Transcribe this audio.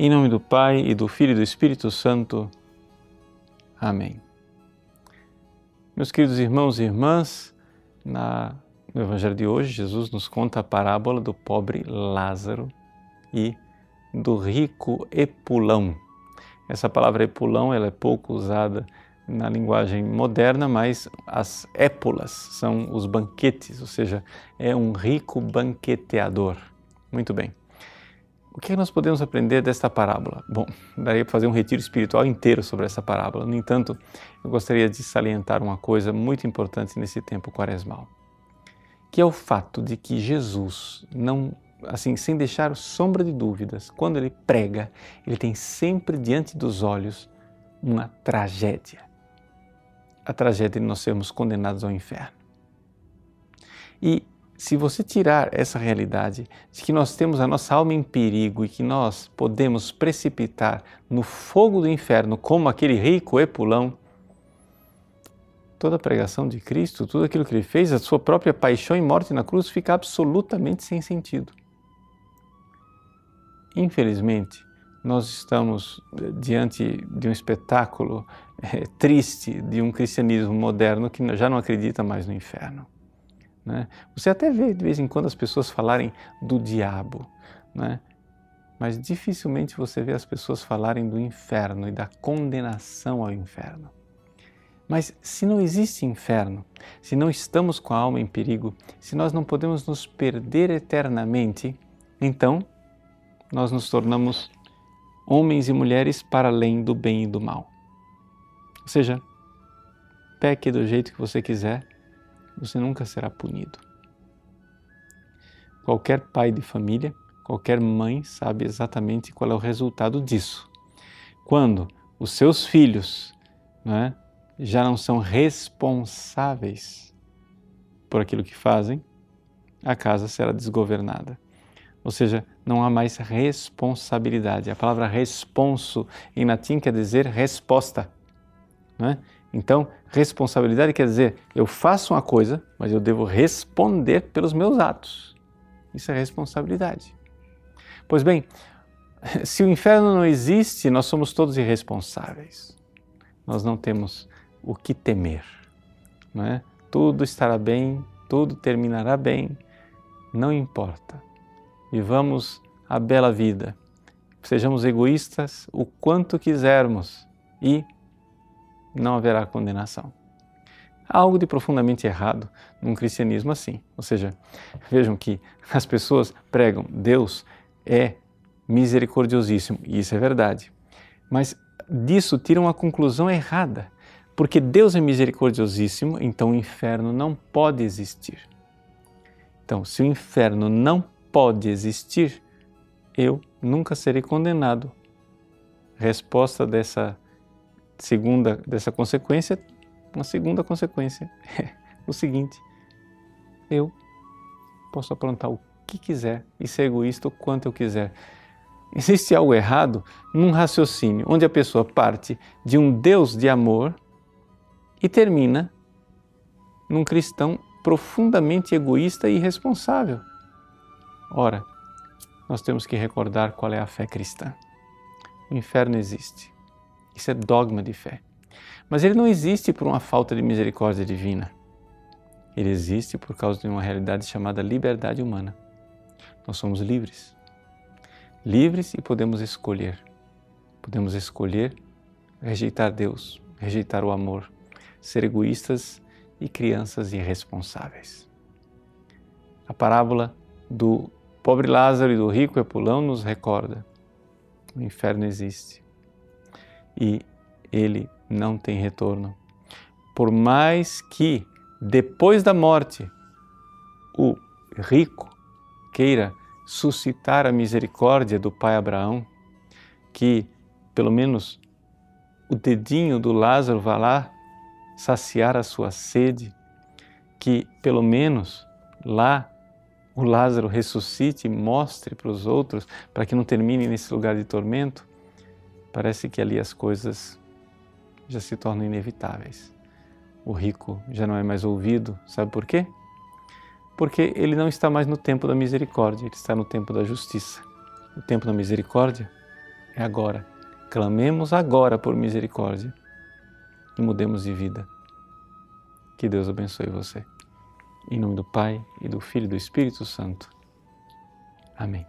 Em nome do Pai e do Filho e do Espírito Santo. Amém. Meus queridos irmãos e irmãs, na, no Evangelho de hoje, Jesus nos conta a parábola do pobre Lázaro e do rico Epulão. Essa palavra Epulão ela é pouco usada na linguagem moderna, mas as épulas são os banquetes, ou seja, é um rico banqueteador. Muito bem. O que nós podemos aprender desta parábola? Bom, daria para fazer um retiro espiritual inteiro sobre essa parábola. No entanto, eu gostaria de salientar uma coisa muito importante nesse tempo quaresmal, que é o fato de que Jesus não, assim, sem deixar sombra de dúvidas, quando ele prega, ele tem sempre diante dos olhos uma tragédia. A tragédia de nós sermos condenados ao inferno. E se você tirar essa realidade de que nós temos a nossa alma em perigo e que nós podemos precipitar no fogo do inferno como aquele rico epulão, toda a pregação de Cristo, tudo aquilo que ele fez, a sua própria paixão e morte na cruz fica absolutamente sem sentido. Infelizmente, nós estamos eh, diante de um espetáculo é, triste de um cristianismo moderno que já não acredita mais no inferno. Né? Você até vê de vez em quando as pessoas falarem do diabo, né? mas dificilmente você vê as pessoas falarem do inferno e da condenação ao inferno. Mas se não existe inferno, se não estamos com a alma em perigo, se nós não podemos nos perder eternamente, então nós nos tornamos homens e mulheres para além do bem e do mal. Ou seja, peque do jeito que você quiser, você nunca será punido. Qualquer pai de família, qualquer mãe sabe exatamente qual é o resultado disso. Quando os seus filhos é, já não são responsáveis por aquilo que fazem, a casa será desgovernada. Ou seja, não há mais responsabilidade. A palavra responso em latim quer dizer resposta. Não é? Então, responsabilidade quer dizer eu faço uma coisa, mas eu devo responder pelos meus atos. Isso é responsabilidade. Pois bem, se o inferno não existe, nós somos todos irresponsáveis. Nós não temos o que temer. Não é? Tudo estará bem, tudo terminará bem, não importa. Vivamos a bela vida. Sejamos egoístas o quanto quisermos e não haverá condenação. Há algo de profundamente errado num cristianismo assim. Ou seja, vejam que as pessoas pregam Deus é misericordiosíssimo, e isso é verdade. Mas disso tiram uma conclusão errada. Porque Deus é misericordiosíssimo, então o inferno não pode existir. Então, se o inferno não pode existir, eu nunca serei condenado. Resposta dessa segunda dessa consequência, uma segunda consequência é o seguinte: eu posso aprontar o que quiser e ser egoísta o quanto eu quiser. Existe algo errado num raciocínio onde a pessoa parte de um Deus de amor e termina num cristão profundamente egoísta e irresponsável. Ora, nós temos que recordar qual é a fé cristã. O inferno existe. Isso é dogma de fé. Mas ele não existe por uma falta de misericórdia divina. Ele existe por causa de uma realidade chamada liberdade humana. Nós somos livres. Livres e podemos escolher. Podemos escolher rejeitar Deus, rejeitar o amor, ser egoístas e crianças irresponsáveis. A parábola do pobre Lázaro e do rico Epulão nos recorda: o inferno existe e ele não tem retorno. Por mais que depois da morte o rico queira suscitar a misericórdia do pai Abraão, que pelo menos o dedinho do Lázaro vá lá saciar a sua sede, que pelo menos lá o Lázaro ressuscite e mostre para os outros, para que não termine nesse lugar de tormento, parece que ali as coisas já se tornam inevitáveis. O rico já não é mais ouvido, sabe por quê? Porque ele não está mais no tempo da misericórdia, ele está no tempo da justiça. O tempo da misericórdia É agora. Clamemos agora por misericórdia e mudemos de vida. Que Deus abençoe você. Em nome do Pai, e do Filho e do Espírito Santo. Amém.